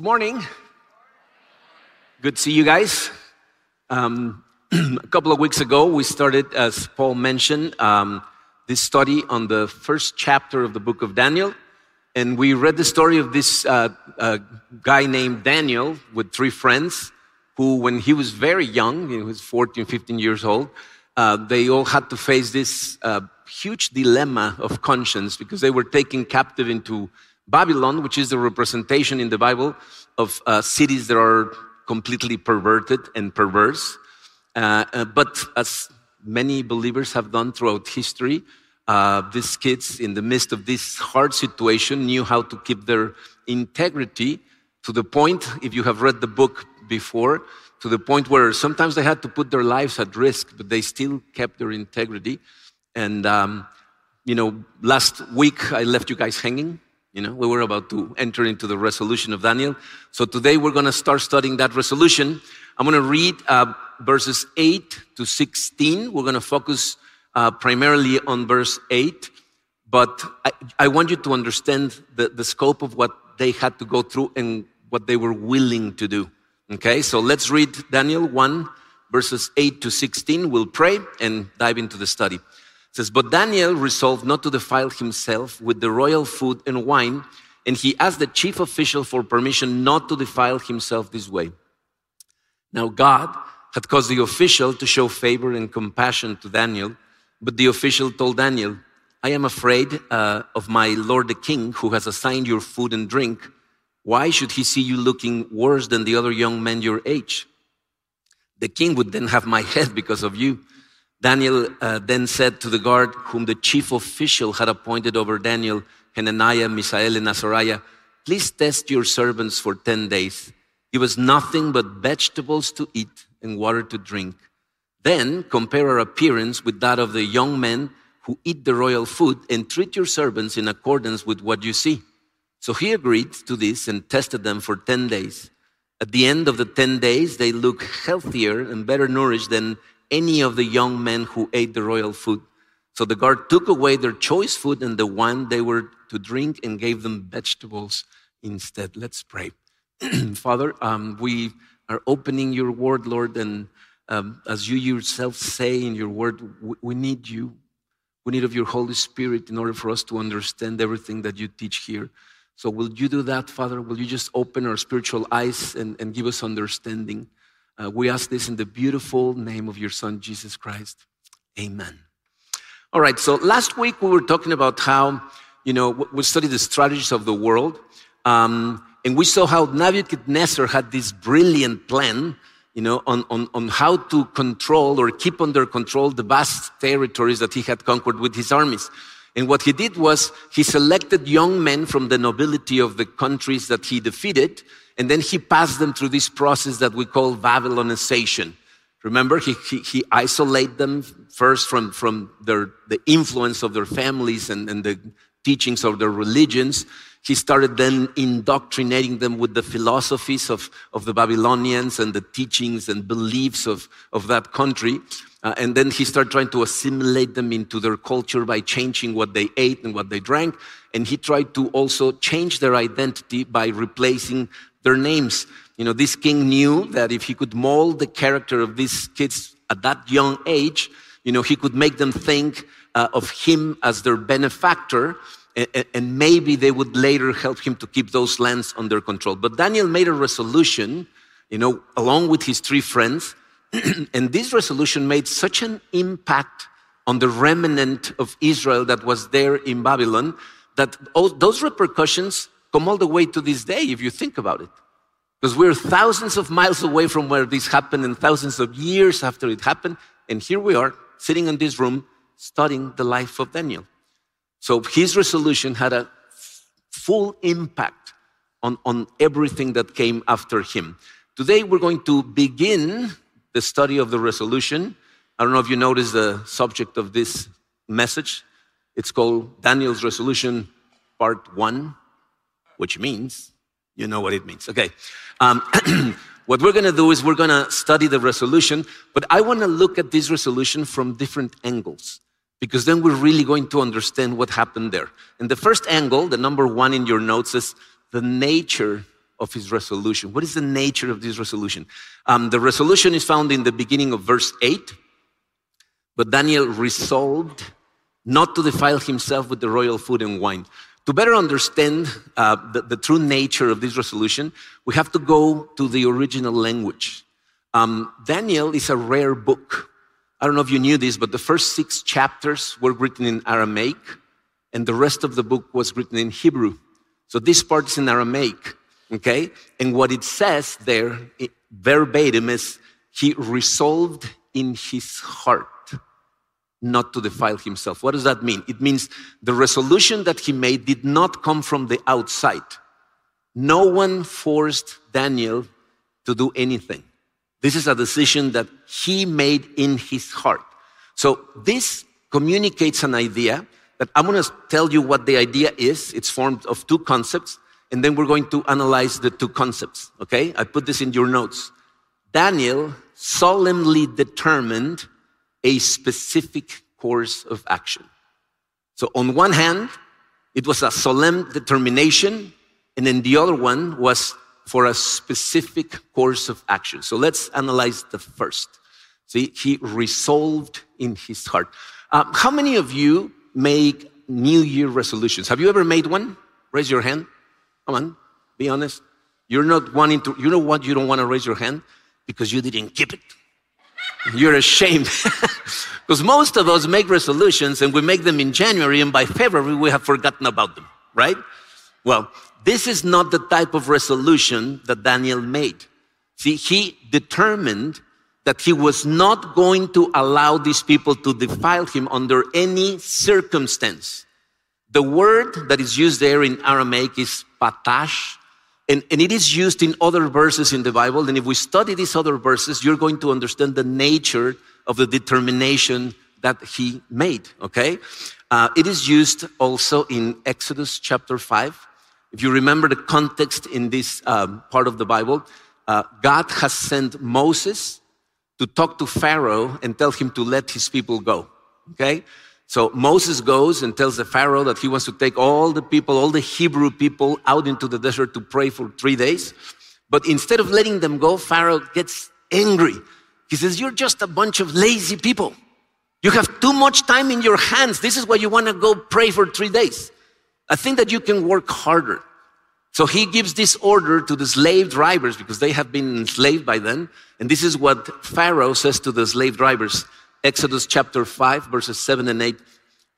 Good morning. Good to see you guys. Um, a couple of weeks ago, we started, as Paul mentioned, um, this study on the first chapter of the book of Daniel. And we read the story of this uh, uh, guy named Daniel with three friends who, when he was very young, he was 14, 15 years old, uh, they all had to face this uh, huge dilemma of conscience because they were taken captive into Babylon, which is the representation in the Bible of uh, cities that are completely perverted and perverse. Uh, uh, but as many believers have done throughout history, uh, these kids, in the midst of this hard situation, knew how to keep their integrity to the point, if you have read the book before, to the point where sometimes they had to put their lives at risk, but they still kept their integrity. And, um, you know, last week I left you guys hanging you know, we were about to enter into the resolution of Daniel. So today we're going to start studying that resolution. I'm going to read uh, verses 8 to 16. We're going to focus uh, primarily on verse 8. But I, I want you to understand the, the scope of what they had to go through and what they were willing to do. Okay, so let's read Daniel 1, verses 8 to 16. We'll pray and dive into the study. It says, But Daniel resolved not to defile himself with the royal food and wine, and he asked the chief official for permission not to defile himself this way. Now God had caused the official to show favor and compassion to Daniel, but the official told Daniel, I am afraid uh, of my lord the king who has assigned your food and drink. Why should he see you looking worse than the other young men your age? The king would then have my head because of you. Daniel uh, then said to the guard, whom the chief official had appointed over Daniel, Hananiah, Mishael, and Azariah, please test your servants for 10 days. Give us nothing but vegetables to eat and water to drink. Then compare our appearance with that of the young men who eat the royal food and treat your servants in accordance with what you see. So he agreed to this and tested them for 10 days. At the end of the 10 days, they look healthier and better nourished than any of the young men who ate the royal food. So the guard took away their choice food and the wine they were to drink and gave them vegetables instead. Let's pray. Father, um, we are opening your word, Lord, and um, as you yourself say in your word, we, we need you. We need of your Holy Spirit in order for us to understand everything that you teach here. So, will you do that, Father? Will you just open our spiritual eyes and, and give us understanding? Uh, we ask this in the beautiful name of your Son, Jesus Christ. Amen. All right, so last week we were talking about how, you know, we studied the strategies of the world. Um, and we saw how Nebuchadnezzar had this brilliant plan, you know, on, on, on how to control or keep under control the vast territories that he had conquered with his armies. And what he did was he selected young men from the nobility of the countries that he defeated and then he passed them through this process that we call Babylonization. Remember, he, he, he isolated them first from, from their, the influence of their families and, and the teachings of their religions. He started then indoctrinating them with the philosophies of, of the Babylonians and the teachings and beliefs of, of that country. Uh, and then he started trying to assimilate them into their culture by changing what they ate and what they drank. And he tried to also change their identity by replacing their names. You know, this king knew that if he could mold the character of these kids at that young age, you know, he could make them think uh, of him as their benefactor, and, and maybe they would later help him to keep those lands under control. But Daniel made a resolution, you know, along with his three friends, and this resolution made such an impact on the remnant of Israel that was there in Babylon that those repercussions come all the way to this day if you think about it. Because we're thousands of miles away from where this happened and thousands of years after it happened. And here we are sitting in this room studying the life of Daniel. So his resolution had a full impact on, on everything that came after him. Today we're going to begin the study of the resolution. I don't know if you noticed the subject of this message. It's called Daniel's Resolution Part 1 which means, you know what it means. Okay. Um, what we're going to do is we're going to study the resolution, but I want to look at this resolution from different angles because then we're really going to understand what happened there. And the first angle, the number one in your notes, is the nature of his resolution. What is the nature of this resolution? Um, the resolution is found in the beginning of verse 8. But Daniel resolved not to defile himself with the royal food and wine. To better understand uh, the, the, true nature of this resolution, we have to go to the original language. Um, Daniel is a rare book. I don't know if you knew this, but the first six chapters were written in Aramaic, and the rest of the book was written in Hebrew. So this part is in Aramaic, okay? And what it says there, it, verbatim, is he resolved in his heart not to defile himself. What does that mean? It means the resolution that he made did not come from the outside. No one forced Daniel to do anything. This is a decision that he made in his heart. So this communicates an idea that I'm going to tell you what the idea is. It's formed of two concepts, and then we're going to analyze the two concepts. Okay? I put this in your notes. Daniel solemnly determined a specific course of action. So, on one hand, it was a solemn determination, and then the other one was for a specific course of action. So, let's analyze the first. See, he resolved in his heart. Um, how many of you make New Year resolutions? Have you ever made one? Raise your hand. Come on, be honest. You're not wanting to, you know what? You don't want to raise your hand because you didn't keep it. You're ashamed. because most of us make resolutions and we make them in January, and by February we have forgotten about them, right? Well, this is not the type of resolution that Daniel made. See, he determined that he was not going to allow these people to defile him under any circumstance. The word that is used there in Aramaic is patash, and, and it is used in other verses in the Bible. And if we study these other verses, you're going to understand the nature of the determination that he made, okay? Uh, it is used also in Exodus chapter 5. If you remember the context in this um, part of the Bible, uh, God has sent Moses to talk to Pharaoh and tell him to let his people go, okay? So Moses goes and tells the Pharaoh that he wants to take all the people, all the Hebrew people out into the desert to pray for three days. But instead of letting them go, Pharaoh gets angry. He says, You're just a bunch of lazy people. You have too much time in your hands. This is why you want to go pray for three days. I think that you can work harder. So he gives this order to the slave drivers because they have been enslaved by then. And this is what Pharaoh says to the slave drivers Exodus chapter 5, verses 7 and 8.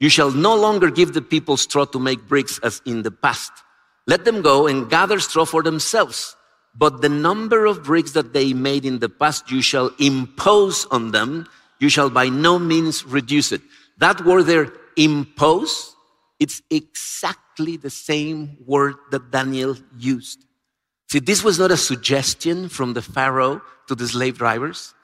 You shall no longer give the people straw to make bricks as in the past. Let them go and gather straw for themselves. But the number of bricks that they made in the past, you shall impose on them. You shall by no means reduce it. That word there, impose, it's exactly the same word that Daniel used. See, this was not a suggestion from the Pharaoh to the slave drivers.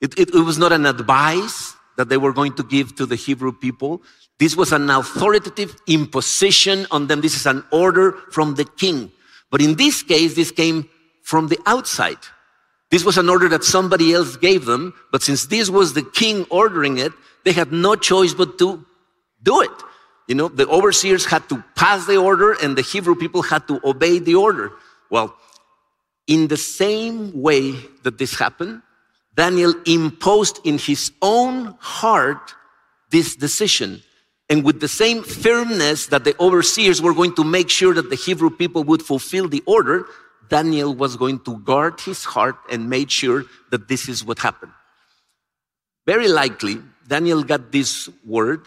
It, it, it, was not an advice that they were going to give to the Hebrew people. This was an authoritative imposition on them. This is an order from the king. But in this case, this came from the outside. This was an order that somebody else gave them. But since this was the king ordering it, they had no choice but to do it. You know, the overseers had to pass the order and the Hebrew people had to obey the order. Well, in the same way that this happened, Daniel imposed in his own heart this decision. And with the same firmness that the overseers were going to make sure that the Hebrew people would fulfill the order, Daniel was going to guard his heart and made sure that this is what happened. Very likely, Daniel got this word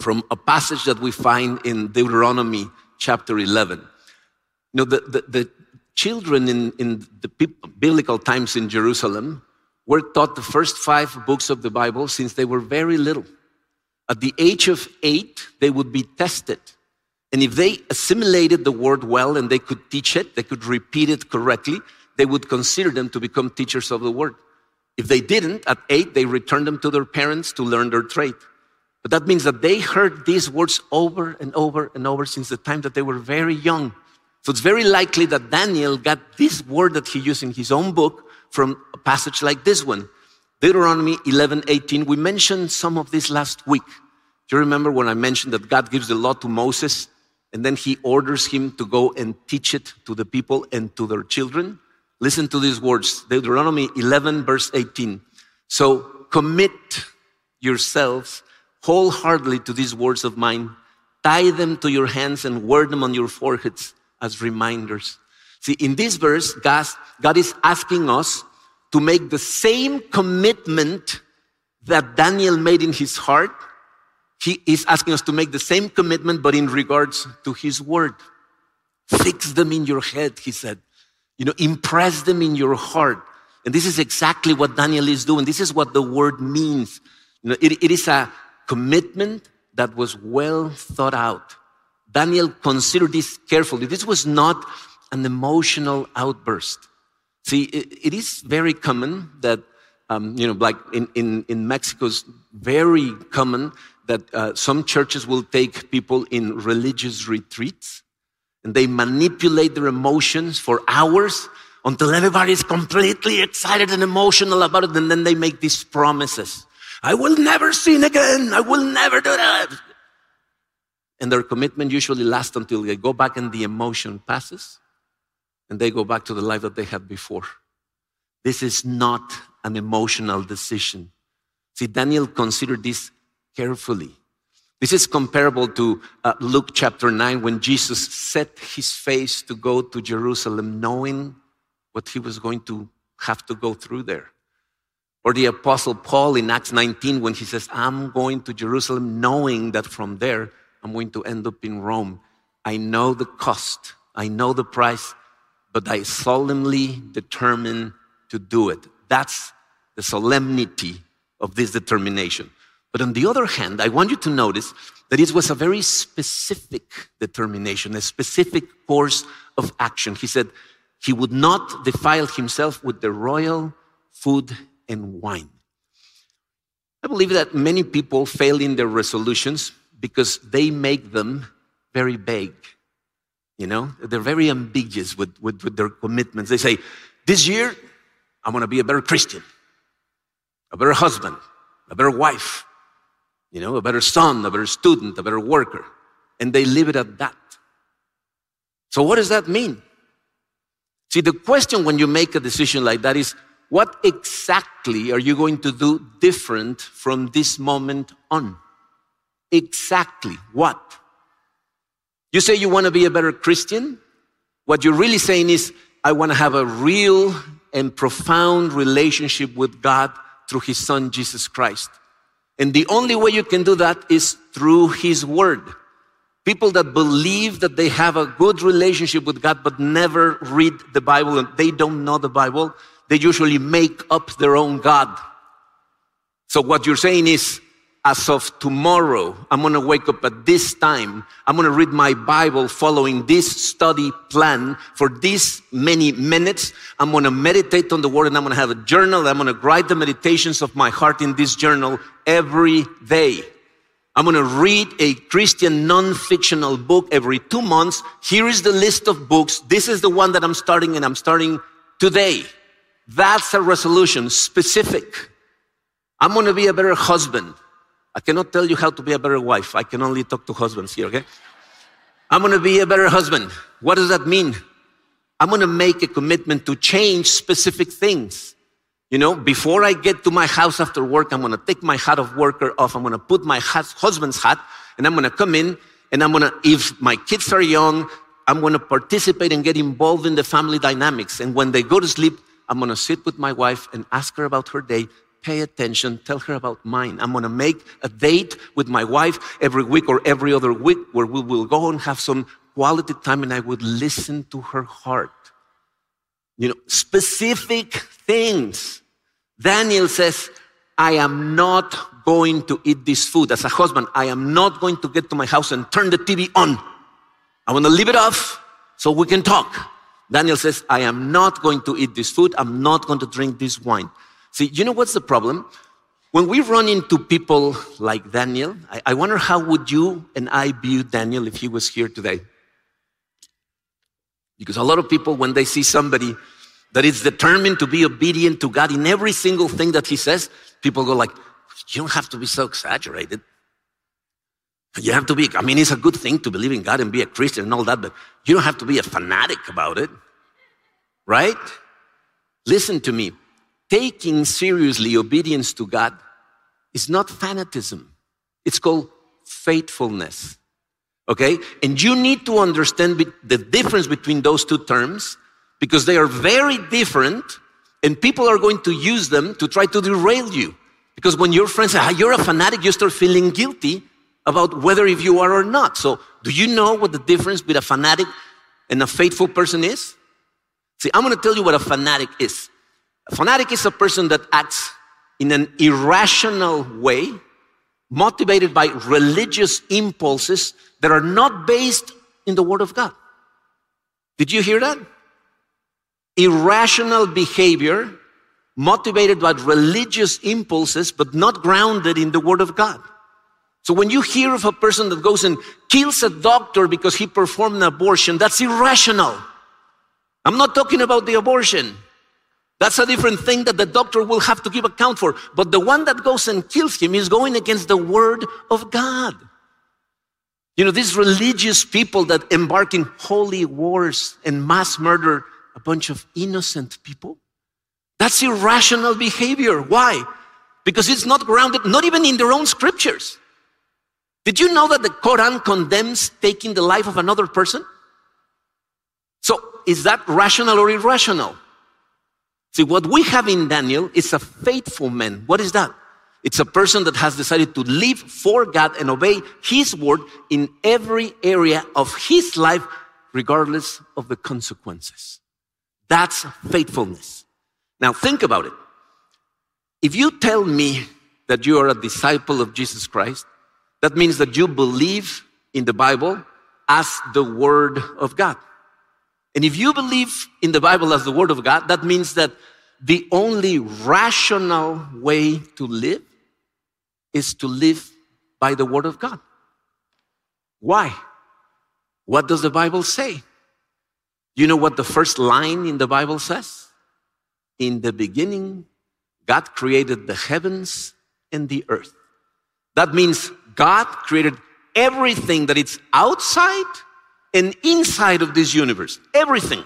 from a passage that we find in Deuteronomy chapter 11. You know, the, the, the children in, in the biblical times in Jerusalem were taught the first five books of the Bible since they were very little. At the age of eight, they would be tested. And if they assimilated the word well and they could teach it, they could repeat it correctly, they would consider them to become teachers of the word. If they didn't, at eight, they returned them to their parents to learn their trade. But that means that they heard these words over and over and over since the time that they were very young. So it's very likely that Daniel got this word that he used in his own book from a passage like this one. Deuteronomy 11, 18. We mentioned some of this last week. Do you remember when I mentioned that God gives the law to Moses and then he orders him to go and teach it to the people and to their children. Listen to these words Deuteronomy 11, verse 18. So commit yourselves wholeheartedly to these words of mine, tie them to your hands and wear them on your foreheads as reminders. See, in this verse, God, God is asking us to make the same commitment that Daniel made in his heart. He is asking us to make the same commitment, but in regards to his word. Fix them in your head, he said. You know, impress them in your heart. And this is exactly what Daniel is doing. This is what the word means. You know, it, it is a commitment that was well thought out. Daniel considered this carefully. This was not an emotional outburst. See, it, it is very common that, um, you know, like in, in, in Mexico's very common that uh, some churches will take people in religious retreats and they manipulate their emotions for hours until everybody is completely excited and emotional about it. And then they make these promises. I will never sin again. I will never do that. And their commitment usually lasts until they go back and the emotion passes and they go back to the life that they had before. This is not an emotional decision. See, Daniel considered this carefully. This is comparable to uh, Luke chapter 9 when Jesus set his face to go to Jerusalem knowing what he was going to have to go through there. Or the apostle Paul in Acts 19 when he says, I'm going to Jerusalem knowing that from there I'm going to end up in Rome. I know the cost. I know the price, but I solemnly determine to do it. That's the solemnity of this determination. But on the other hand, I want you to notice that it was a very specific determination, a specific course of action. He said he would not defile himself with the royal food and wine. I believe that many people fail in their resolutions because they make them very vague. You know, they're very ambiguous with, with, with their commitments. They say, This year, I'm going to be a better Christian, a better husband, a better wife, you know, a better son, a better student, a better worker. And they leave it at that. So, what does that mean? See, the question when you make a decision like that is what exactly are you going to do different from this moment on? Exactly what? You say you want to be a better Christian? What you're really saying is, I want to have a real and profound relationship with God through His Son, Jesus Christ. And the only way you can do that is through His Word. People that believe that they have a good relationship with God but never read the Bible and they don't know the Bible, they usually make up their own God. So what you're saying is, as of tomorrow, I'm going to wake up at this time. I'm going to read my Bible following this study plan for these many minutes. I'm going to meditate on the word and I'm going to have a journal. I'm going to write the meditations of my heart in this journal every day. I'm going to read a Christian non-fictional book every two months. Here is the list of books. This is the one that I'm starting and I'm starting today. That's a resolution, specific. I'm going to be a better husband. I cannot tell you how to be a better wife. I can only talk to husbands here, okay? I'm to be a better husband. What does that mean? I'm to make a commitment to change specific things. You know, before I get to my house after work, I'm to take my hat of worker off. I'm to put my husband's hat and I'm to come in and I'm to, if my kids are young, I'm to participate and get involved in the family dynamics. And when they go to sleep, I'm to sit with my wife and ask her about her day, pay attention, tell her about mine. I'm going to make a date with my wife every week or every other week where we will go and have some quality time and I would listen to her heart. You know, specific things. Daniel says, I am not going to eat this food. As a husband, I am not going to get to my house and turn the TV on. I want to leave it off so we can talk. Daniel says, I am not going to eat this food. I'm not going to drink this wine. See, you know what's the problem? When we run into people like Daniel, I, I wonder how would you and I view Daniel if he was here today? Because a lot of people, when they see somebody that is determined to be obedient to God in every single thing that he says, people go like, you don't have to be so exaggerated. You have to be, I mean, it's a good thing to believe in God and be a Christian and all that, but you don't have to be a fanatic about it, right? Listen to me. Taking seriously obedience to God is not fanatism, it's called faithfulness. Okay? And you need to understand the difference between those two terms because they are very different and people are going to use them to try to derail you. Because when your friends say, ah, you're a fanatic, you start feeling guilty about whether if you are or not. So, do you know what the difference between a fanatic and a faithful person is? See, I'm going to tell you what a fanatic is. A fanatic is a person that acts in an irrational way, motivated by religious impulses that are not based in the Word of God. Did you hear that? Irrational behavior motivated by religious impulses, but not grounded in the Word of God. So when you hear of a person that goes and kills a doctor because he performed an abortion, that's irrational. I'm not talking about the abortion. That's a different thing that the doctor will have to give account for. But the one that goes and kills him is going against the word of God. You know, these religious people that embark in holy wars and mass murder a bunch of innocent people, that's irrational behavior. Why? Because it's not grounded, not even in their own scriptures. Did you know that the Quran condemns taking the life of another person? So, is that rational or irrational? See, what we have in Daniel is a faithful man. What is that? It's a person that has decided to live for God and obey His word in every area of his life, regardless of the consequences. That's faithfulness. Now, think about it. If you tell me that you are a disciple of Jesus Christ, that means that you believe in the Bible as the Word of God. And if you believe in the Bible as the Word of God, that means that the only rational way to live is to live by the Word of God. Why? What does the Bible say? You know what the first line in the Bible says? In the beginning, God created the heavens and the earth. That means God created everything that is outside and inside of this universe. Everything,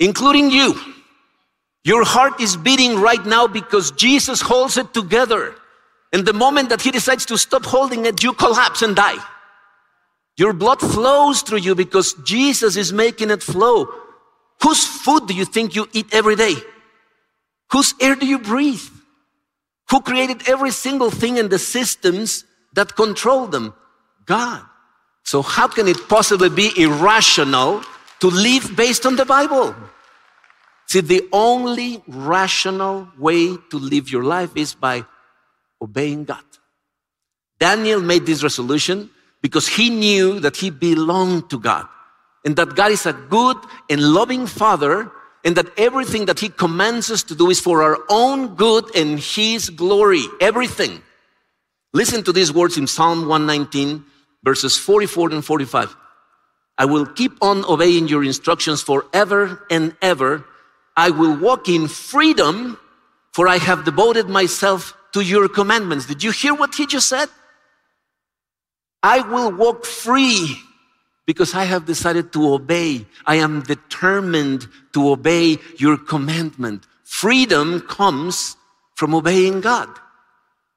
including you. Your heart is beating right now because Jesus holds it together. And the moment that He decides to stop holding it, you collapse and die. Your blood flows through you because Jesus is making it flow. Whose food do you think you eat every day? Whose air do you breathe? Who created every single thing in the systems that control them? God. So, how can it possibly be irrational to live based on the Bible? See, the only rational way to live your life is by obeying God. Daniel made this resolution because he knew that he belonged to God and that God is a good and loving Father and that everything that he commands us to do is for our own good and his glory. Everything. Listen to these words in Psalm 119, verses 44 and 45. I will keep on obeying your instructions forever and ever. I will walk in freedom, for I have devoted myself to your commandments. Did you hear what he just said? I will walk free because I have decided to obey. I am determined to obey your commandment. Freedom comes from obeying God.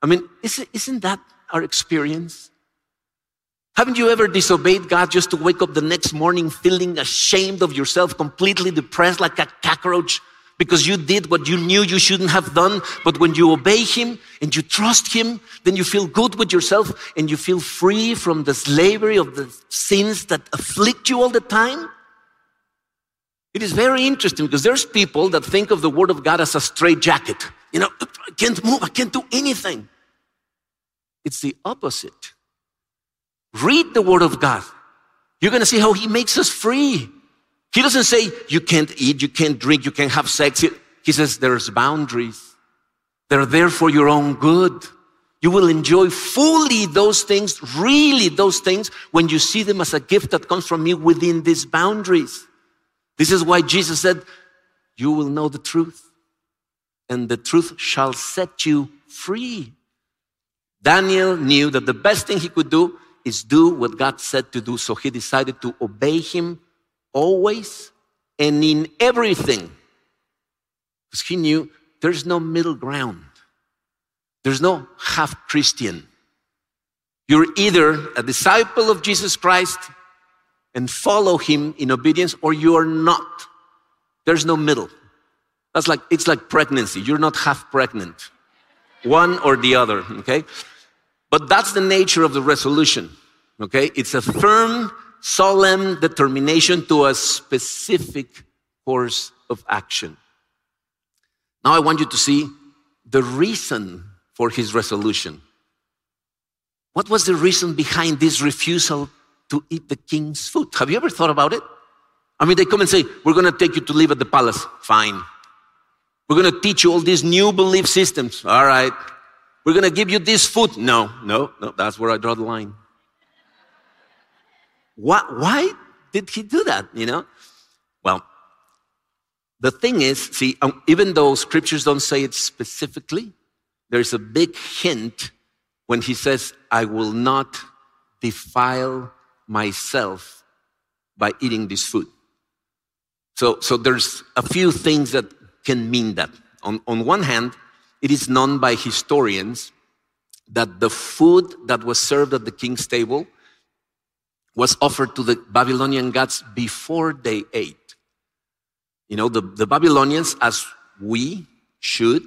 I mean, isn't that our experience? Haven't you ever disobeyed God just to wake up the next morning feeling ashamed of yourself, completely depressed like a cockroach because you did what you knew you shouldn't have done? But when you obey Him and you trust Him, then you feel good with yourself and you feel free from the slavery of the sins that afflict you all the time. It is very interesting because there's people that think of the Word of God as a straitjacket. You know, I can't move, I can't do anything. It's the opposite. Read the Word of God. You're going to see how He makes us free. He doesn't say you can't eat, you can't drink, you can't have sex. He says there's boundaries. They're there for your own good. You will enjoy fully those things, really those things, when you see them as a gift that comes from me within these boundaries. This is why Jesus said, You will know the truth, and the truth shall set you free. Daniel knew that the best thing he could do is do what God said to do. So he decided to obey him always and in everything. Because he knew there's no middle ground, there's no half Christian. You're either a disciple of Jesus Christ and follow him in obedience, or you are not. There's no middle. That's like, it's like pregnancy. You're not half pregnant, one or the other, okay? But that's the nature of the resolution, okay? It's a firm, solemn determination to a specific course of action. Now I want you to see the reason for his resolution. What was the reason behind this refusal to eat the king's food? Have you ever thought about it? I mean, they come and say, We're going to take you to live at the palace. Fine. We're going to teach you all these new belief systems. All right. We're going to give you this food. No, no, no. That's where I draw the line. Why, why did he do that? You know? Well, the thing is, see, um, even though scriptures don't say it specifically, there's a big hint when he says, I will not defile myself by eating this food. So, so there's a few things that can mean that. On, on one hand, it is known by historians that the food that was served at the king's table was offered to the Babylonian gods before they ate. You know, the, the Babylonians, as we should,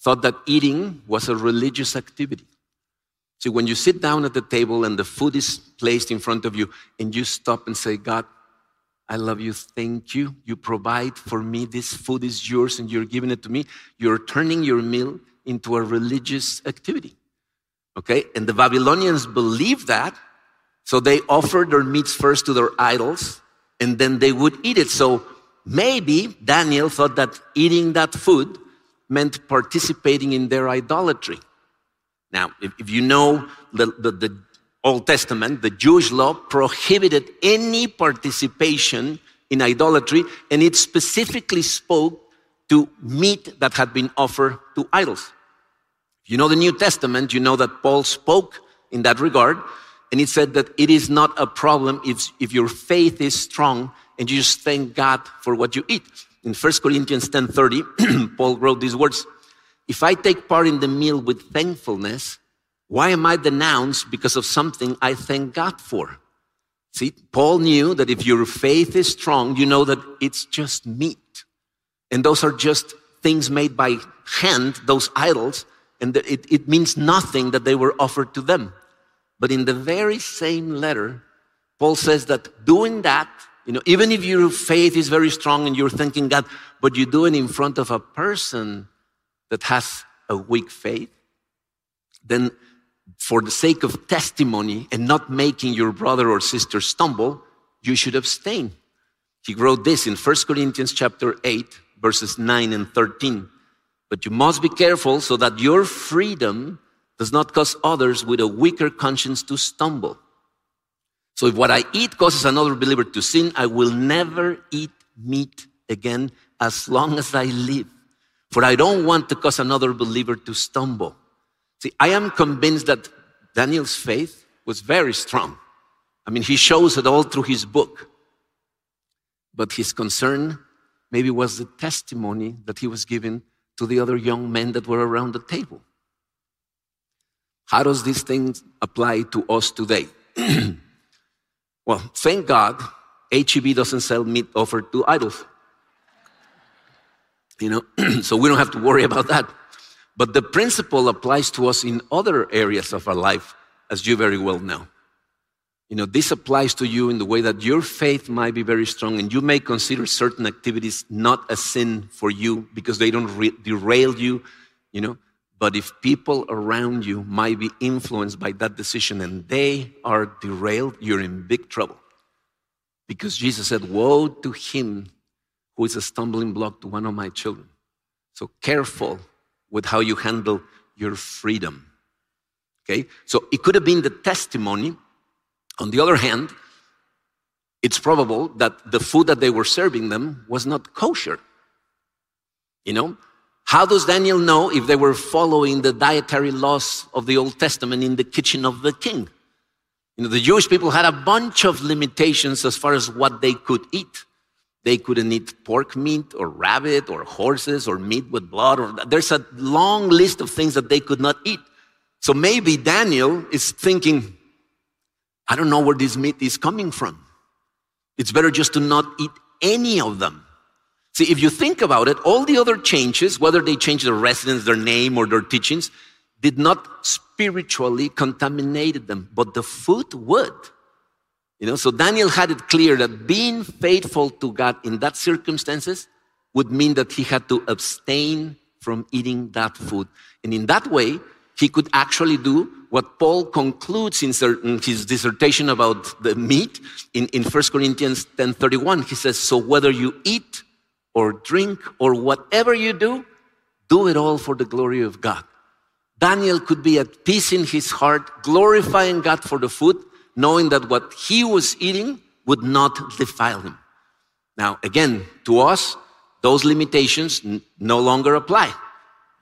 thought that eating was a religious activity. See, when you sit down at the table and the food is placed in front of you and you stop and say, God, I love you, thank you. You provide for me. This food is yours and you're giving it to me. You're turning your meal into a religious activity. Okay? And the Babylonians believed that, so they offered their meats first to their idols and then they would eat it. So maybe Daniel thought that eating that food meant participating in their idolatry. Now, if, if you know the, the, the Old Testament, the Jewish law prohibited any participation in idolatry, and it specifically spoke to meat that had been offered to idols. You know the New Testament, you know that Paul spoke in that regard, and he said that it is not a problem if, if your faith is strong and you just thank God for what you eat. In 1 Corinthians 10:30, Paul wrote these words if I take part in the meal with thankfulness, why am I denounced because of something I thank God for? See, Paul knew that if your faith is strong, you know that it's just meat. And those are just things made by hand, those idols, and it, it means nothing that they were offered to them. But in the very same letter, Paul says that doing that, you know, even if your faith is very strong and you're thanking God, but you do it in front of a person that has a weak faith, then for the sake of testimony and not making your brother or sister stumble, you should abstain. He wrote this in 1 Corinthians chapter 8, verses 9 and 13. But you must be careful so that your freedom does not cause others with a weaker conscience to stumble. So if what I eat causes another believer to sin, I will never eat meat again as long as I live. For I don't want to cause another believer to stumble. See, I am convinced that Daniel's faith was very strong. I mean, he shows it all through his book. But his concern maybe was the testimony that he was giving to the other young men that were around the table. How does this thing apply to us today? well, thank God, HEB doesn't sell meat offered to idols. You know, so we don't have to worry about that. But the principle applies to us in other areas of our life, as you very well know. You know, this applies to you in the way that your faith might be very strong and you may consider certain activities not a sin for you because they don't re- derail you, you know. But if people around you might be influenced by that decision and they are derailed, you're in big trouble. Because Jesus said, Woe to him who is a stumbling block to one of my children. So careful with how you handle your freedom. Okay? So it could have been the testimony. On the other hand, it's probable that the food that they were serving them was not kosher. You know? How does Daniel know if they were following the dietary laws of the Old Testament in the kitchen of the king? You know, the Jewish people had a bunch of limitations as far as what they could eat. They couldn't eat pork meat or rabbit or horses or meat with blood. Or, there's a long list of things that they could not eat. So maybe Daniel is thinking, I don't know where this meat is coming from. It's better just to not eat any of them. See, if you think about it, all the other changes, whether they change their residence, their name, or their teachings, did not spiritually contaminate them, but the food would. You know, so Daniel had it clear that being faithful to God in that circumstances would mean that he had to abstain from eating that food. And in that way, he could actually do what Paul concludes in his dissertation about the meat in, in 1 Corinthians 10:31. He says, So whether you eat or drink or whatever you do, do it all for the glory of God. Daniel could be at peace in his heart, glorifying God for the food, knowing that what he was eating would not defile him. Now, again, to us, those limitations no longer apply.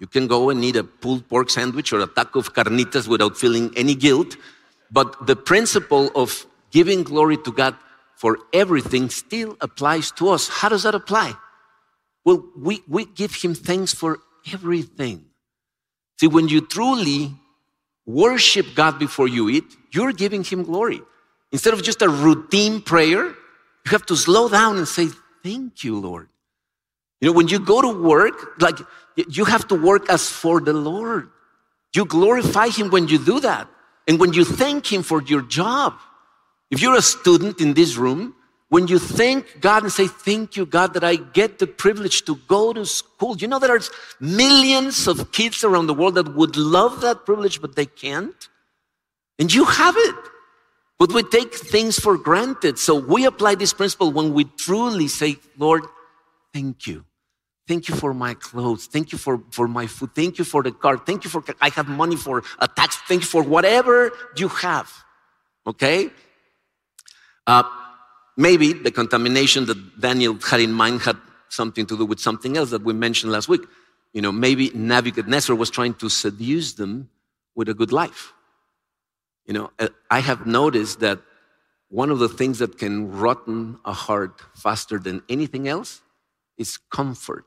You can go and eat a pulled pork sandwich or a taco of carnitas without feeling any guilt. But the principle of giving glory to God for everything still applies to us. How does that apply? Well, we, we give Him thanks for everything. See, when you truly worship God before you eat, you're giving Him glory. Instead of just a routine prayer, you have to slow down and say, Thank you, Lord. You know, when you go to work, like you have to work as for the Lord. You glorify Him when you do that. And when you thank Him for your job. If you're a student in this room, when you thank God and say, Thank you, God, that I get the privilege to go to school. You know, there are millions of kids around the world that would love that privilege, but they can't. And you have it. But we take things for granted. So we apply this principle when we truly say, Lord, thank you. Thank you for my clothes. Thank you for, for my food. Thank you for the car. Thank you for, I have money for a tax. Thank you for whatever you have. Okay? Uh, maybe the contamination that Daniel had in mind had something to do with something else that we mentioned last week. You know, maybe Nebuchadnezzar was trying to seduce them with a good life. You know, uh, I have noticed that one of the things that can rotten a heart faster than anything else is comfort.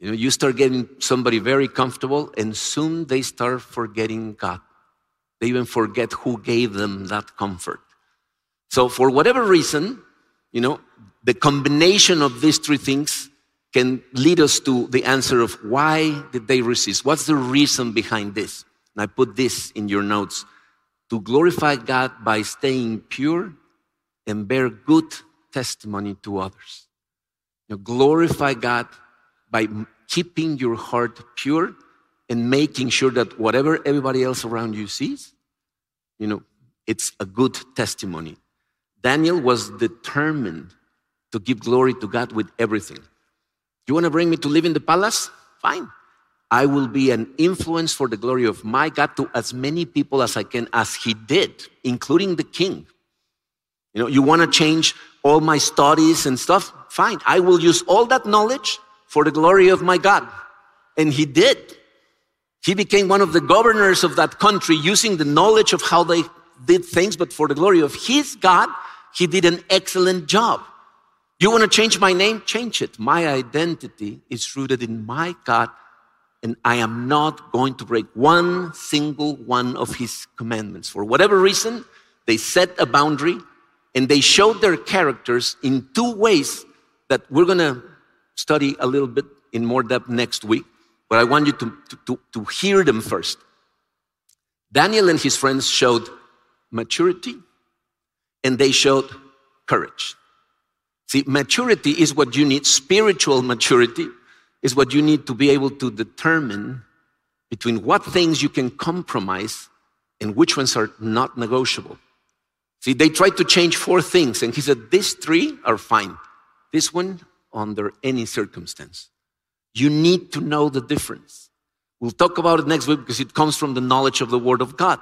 You know, you start getting somebody very comfortable, and soon they start forgetting God. They even forget who gave them that comfort. So, for whatever reason, you know, the combination of these three things can lead us to the answer of why did they resist? What's the reason behind this? And I put this in your notes to glorify God by staying pure and bear good testimony to others. You know, glorify God by keeping your heart pure and making sure that whatever everybody else around you sees, you know, it's a good testimony. Daniel was determined to give glory to God with everything. You want to bring me to live in the palace? Fine. I will be an influence for the glory of my God to as many people as I can, as He did, including the king. You know, you want to change all my studies and stuff? Fine. I will use all that knowledge for the glory of my God. And He did. He became one of the governors of that country using the knowledge of how they did things, but for the glory of His God he did an excellent job. You want to change my name? Change it. My identity is rooted in my God, and I am not going to break one single one of His commandments. For whatever reason, they set a boundary and they showed their characters in two ways that we're going to study a little bit in more depth next week. But I want you to, to, to hear them first. Daniel and his friends showed maturity and they showed courage. See, maturity is what you need, spiritual maturity is what you need to be able to determine between what things you can compromise and which ones are not negotiable. See, they tried to change four things, and he said, These three are fine. This one, under any circumstance. You need to know the difference. We'll talk about it next week because it comes from the knowledge of the Word of God.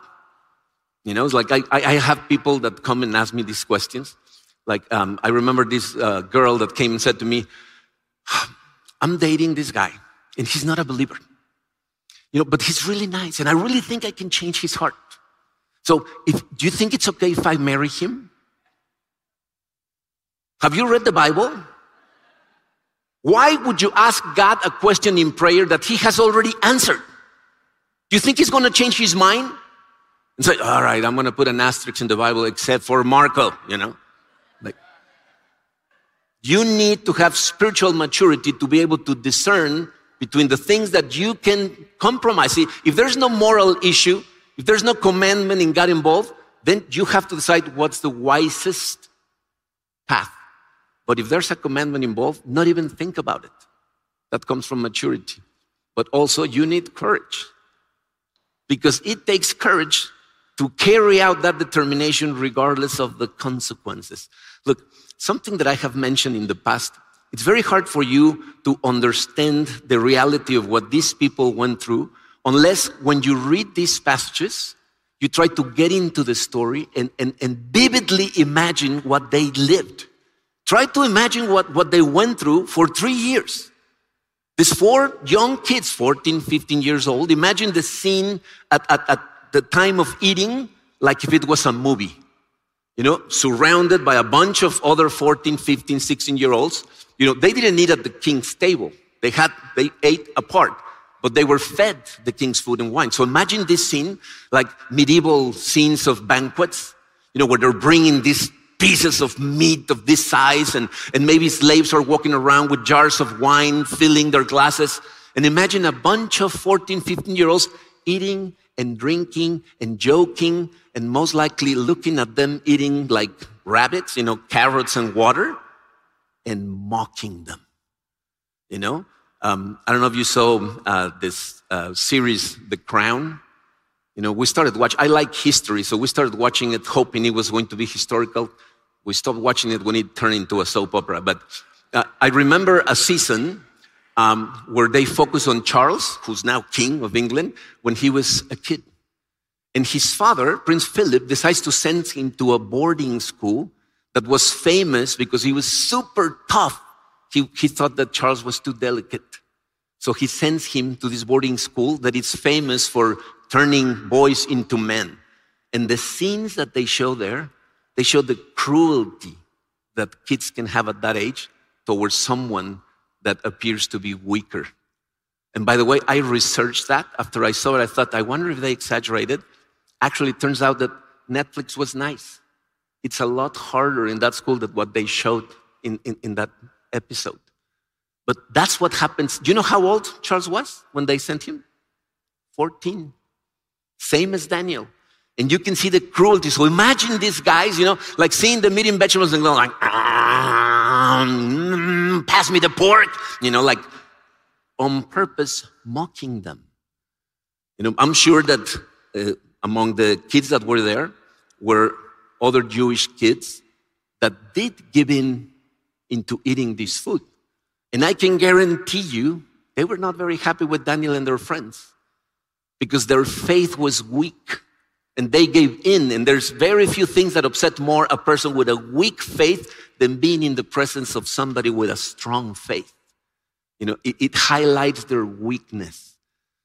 You know, it's like I, I have people that come and ask me these questions. Like, um, I remember this uh, girl that came and said to me, I'm dating this guy, and he's not a believer. You know, but he's really nice, and I really think I can change his heart. So, if, do you think it's okay if I marry him? Have you read the Bible? Why would you ask God a question in prayer that He has already answered? Do you think He's going to change His mind and say, "All right, I'm going to put an asterisk in the Bible except for Marco"? You know, like you need to have spiritual maturity to be able to discern between the things that you can compromise. See, if there's no moral issue, if there's no commandment in God involved, then you have to decide what's the wisest path. But if there's a commandment involved, not even think about it. That comes from maturity. But also, you need courage. Because it takes courage to carry out that determination regardless of the consequences. Look, something that I have mentioned in the past, it's very hard for you to understand the reality of what these people went through unless when you read these passages, you try to get into the story and, and, and vividly imagine what they lived. Try to imagine what, what they went through for three years. These four young kids, 14, 15 years old, imagine the scene at, at, at the time of eating like if it was a movie. You know, surrounded by a bunch of other 14, 15, 16 year olds. You know, they didn't eat at the king's table. They had, they ate apart, but they were fed the king's food and wine. So imagine this scene, like medieval scenes of banquets, you know, where they're bringing these pieces of meat of this size and, and maybe slaves are walking around with jars of wine filling their glasses and imagine a bunch of 14 15 year olds eating and drinking and joking and most likely looking at them eating like rabbits you know carrots and water and mocking them you know um, i don't know if you saw uh, this uh, series the crown you know we started watching i like history so we started watching it hoping it was going to be historical we stopped watching it when it turned into a soap opera. But uh, I remember a season um, where they focus on Charles, who's now king of England, when he was a kid. And his father, Prince Philip, decides to send him to a boarding school that was famous because he was super tough. He, he thought that Charles was too delicate. So he sends him to this boarding school that is famous for turning boys into men. And the scenes that they show there they show the cruelty that kids can have at that age towards someone that appears to be weaker. And by the way, I researched that. After I saw it, I thought, I wonder if they exaggerated. Actually, it turns out that Netflix was nice. It's a lot harder in that school than what they showed in, in, in that episode. But that's what happens. Do you know how old Charles was when they sent him? 14. Same as Daniel. And you can see the cruelty. So imagine these guys, you know, like seeing the and vegetables and going like, ah, pass me the pork, you know, like on purpose mocking them. You know, I'm sure that uh, among the kids that were there were other Jewish kids that did give in into eating this food. And I can guarantee you, they were not very happy with Daniel and their friends because their faith was weak and they gave in. And there's very few things that upset more a person with a weak faith than being in the presence of somebody with a strong faith. You know, it, it highlights their weakness.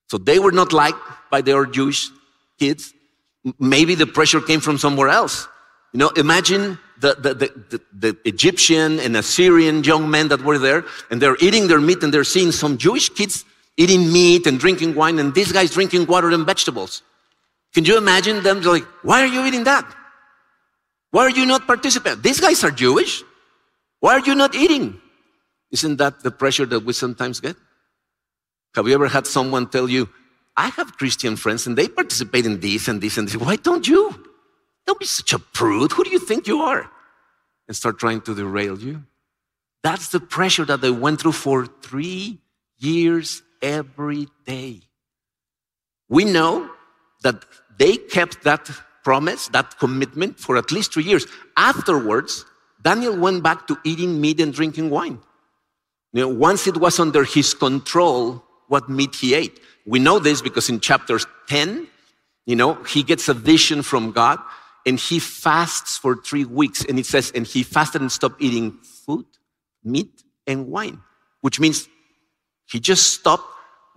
So they were not liked by their Jewish kids. Maybe the pressure came from somewhere else. You know, imagine the, the, the, the, Egyptian and Assyrian young men that were there, and they're eating their meat, and they're seeing some Jewish kids eating meat and drinking wine, and these guys drinking water and vegetables. Can you imagine them like, why are you eating that? Why are you not participating? These guys are Jewish. Why are you not eating? Isn't that the pressure that we sometimes get? Have you ever had someone tell you, I have Christian friends and they participate in this and this and this. Why don't you? Don't be such a prude. Who do you think you are? And start trying to derail you. That's the pressure that they went through for three years every day. We know that they kept that promise, that commitment for at least three years. Afterwards, Daniel went back to eating meat and drinking wine. You know, once it was under his control, what meat he ate. We know this because in chapter 10, you know, he gets a vision from God and he fasts for three weeks. And it says, and he fasted and stopped eating food, meat, and wine, which means he just stopped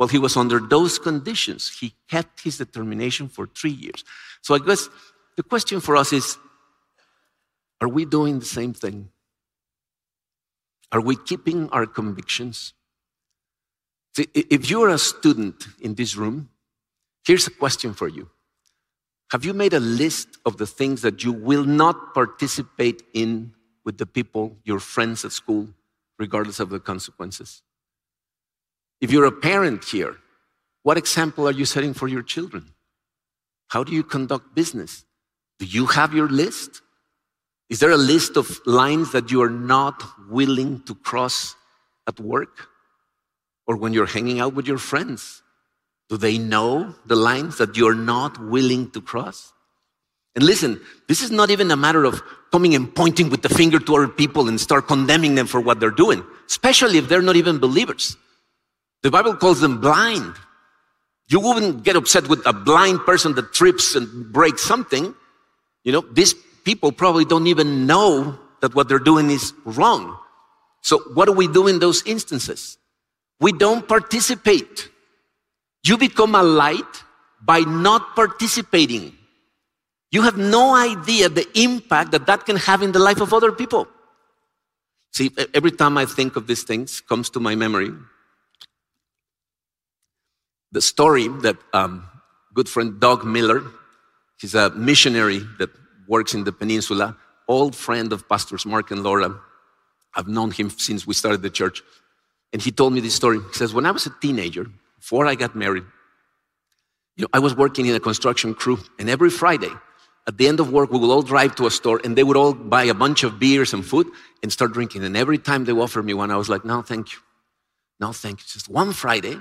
while he was under those conditions, he kept his determination for three years. So I guess The question for us is are we doing the same thing? Are we keeping our convictions? See, if you're a student in this room, here's a question for you Have you made a list of the things that you will not participate in with the people, your friends at school, regardless of the consequences? If you're a parent here, what example are you setting for your children? How do you conduct business? Do you have your list? Is there a list of lines that you are not willing to cross at work or when you're hanging out with your friends? Do they know the lines that you're not willing to cross? And listen, this is not even a matter of coming and pointing with the finger to other people and start condemning them for what they're doing, especially if they're not even believers. The Bible calls them blind. You wouldn't get upset with a blind person that trips and breaks something. You know, these people probably don't even know that what they're doing is wrong. So, what do we do in those instances? We don't participate. You become a light by not participating. You have no idea the impact that that can have in the life of other people. See, every time I think of these things, comes to my memory the story that um, good friend Doug Miller, he's a missionary that works in the peninsula, old friend of Pastors Mark and Laura. I've known him since we started the church. And he told me this story. He says, When I was a teenager, before I got married, you know, I was working in a construction crew, and every Friday, at the end of work, we would all drive to a store and they would all buy a bunch of beers and food and start drinking. And every time they offered me one, I was like, no, thank you. No, thank you. Just one Friday,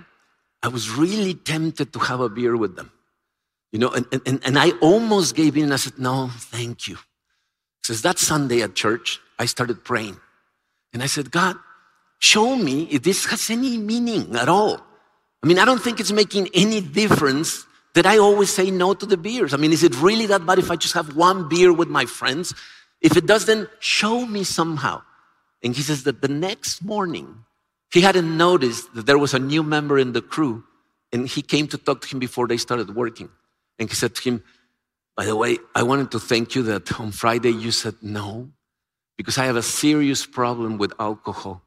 I was really tempted to have a beer with them. You know, and, and, and I almost gave in. I said, no, thank you. Says that Sunday at church, I started praying. And I said, God, show me if this has any meaning at all. I mean, I don't think it's making any difference that I always say no to the beers. I mean, is it really that bad if I just have one beer with my friends? If it does, then show me somehow. And he says that the next morning, he hadn't noticed that there was a new member in the crew, and he came to talk to him before they started working. And he said to him, By the way, I wanted to thank you that on Friday you said no, because I have a serious problem with alcohol.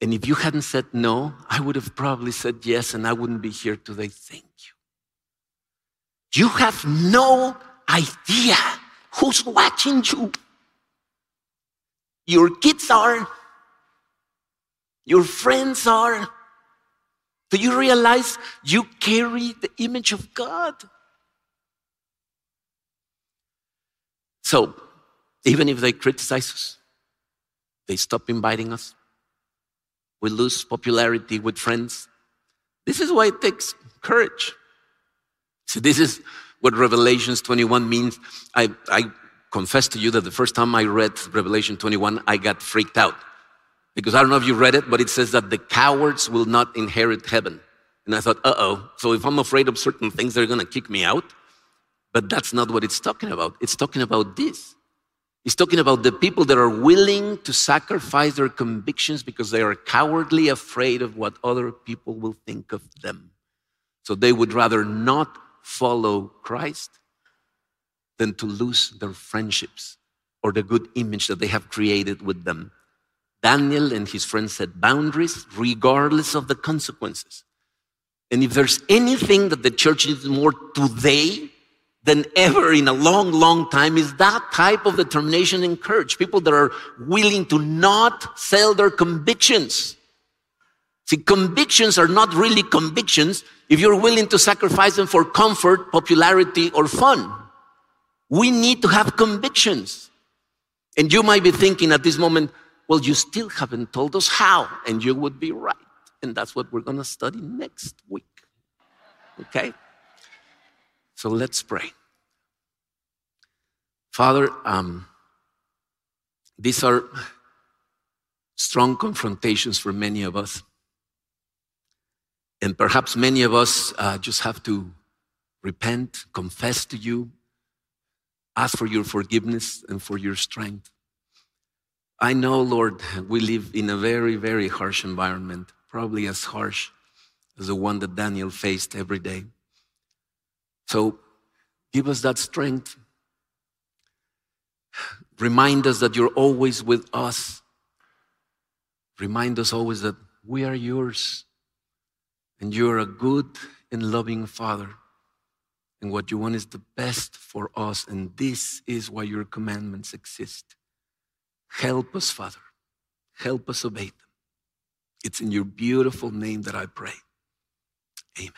And if you hadn't said no, I would have probably said yes, and I wouldn't be here today. Thank you. You have no idea who's watching you. Your kids are, your friends are. Do you realize you carry the image of God? So, even if they criticize us, they stop inviting us, we lose popularity with friends. This is why it takes courage. So, this is what Revelations 21 means. I, I confess to you that the first time I read Revelation 21, I got freaked out. Because I don't know if you read it, but it says that the cowards will not inherit heaven. And I thought, uh oh, so if I'm afraid of certain things, they're going to kick me out. But that's not what it's talking about. It's talking about this. It's talking about the people that are willing to sacrifice their convictions because they are cowardly afraid of what other people will think of them. So they would rather not follow Christ than to lose their friendships or the good image that they have created with them. Daniel and his friends set boundaries regardless of the consequences. And if there's anything that the church needs more today than ever in a long, long time, is that type of determination and courage. People that are willing to not sell their convictions. See, convictions are not really convictions if you're willing to sacrifice them for comfort, popularity, or fun. We need to have convictions. And you might be thinking at this moment, well, you still haven't told us how, and you would be right. And that's what we're going to study next week. Okay? So let's pray. Father, um, these are strong confrontations for many of us. And perhaps many of us uh, just have to repent, confess to you, ask for your forgiveness and for your strength. I know, Lord, we live in a very, very harsh environment, probably as harsh as the one that Daniel faced every day. So give us that strength. Remind us that you're always with us. Remind us always that we are yours and you're a good and loving Father. And what you want is the best for us. And this is why your commandments exist. Help us, Father. Help us obey them. It's in your beautiful name that I pray. Amen.